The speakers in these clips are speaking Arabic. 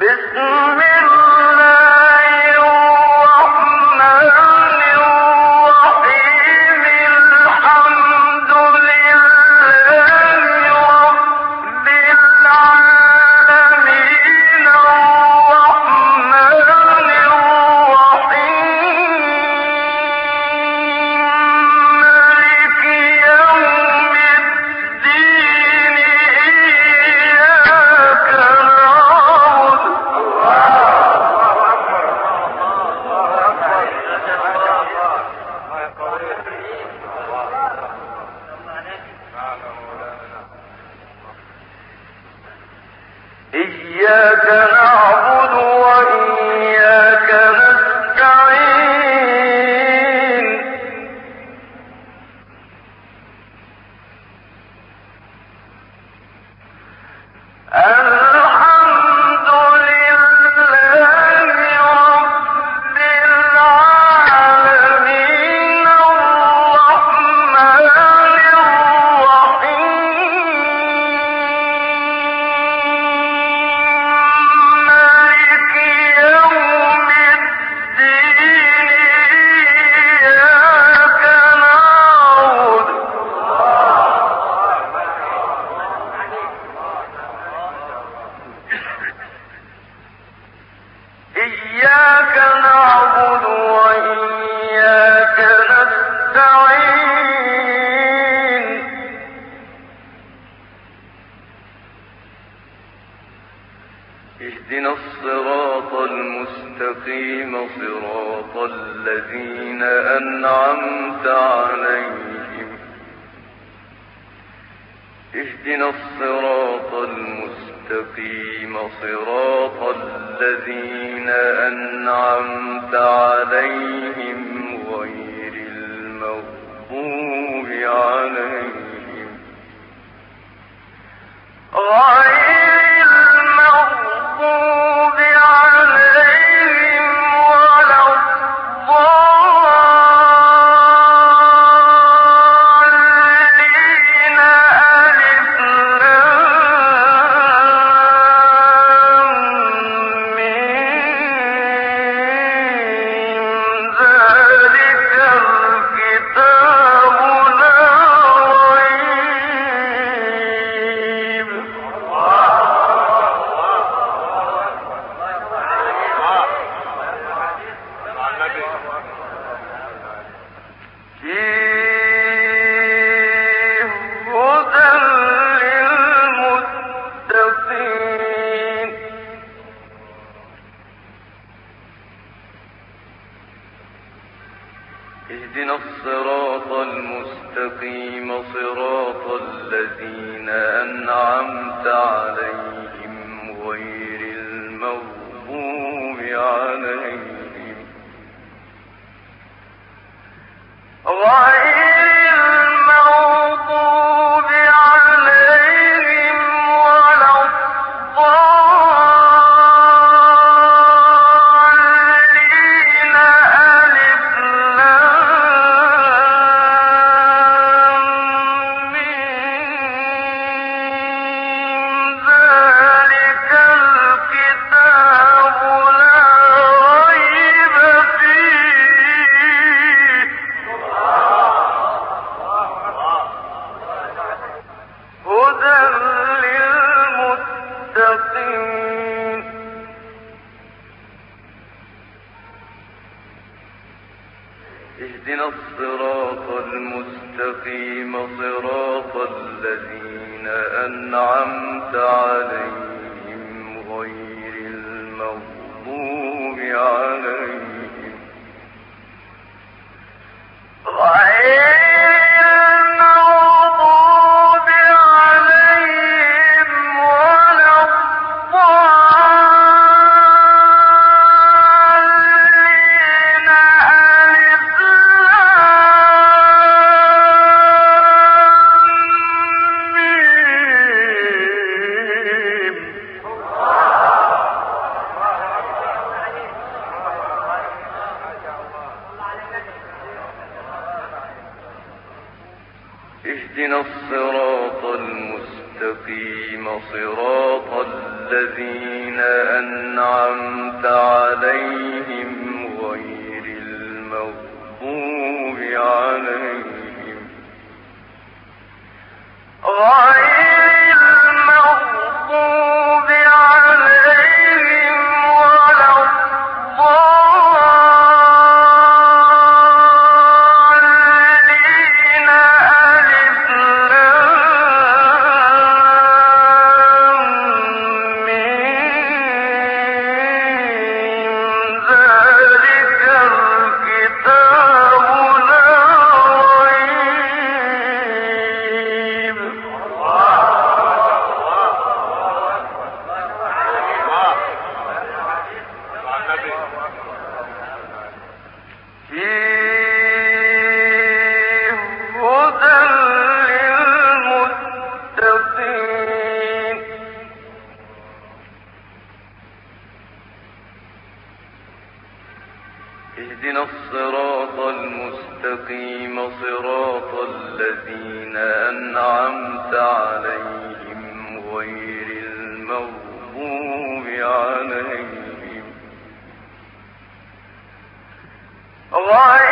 بسم الله أن اهدنا الصراط المستقيم صراط الذين أنعمت عليهم. اهدنا الصراط المستقيم صراط الذين أنعمت عليهم غير المغضوب عليهم. غير الذين أنعمت عليهم. اهدنا الصراط المستقيم صراط الذين أنعمت عليهم. اهدنا الصراط المستقيم صراط الذين أنعمت عليهم. one.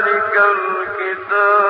ذلك الكتاب.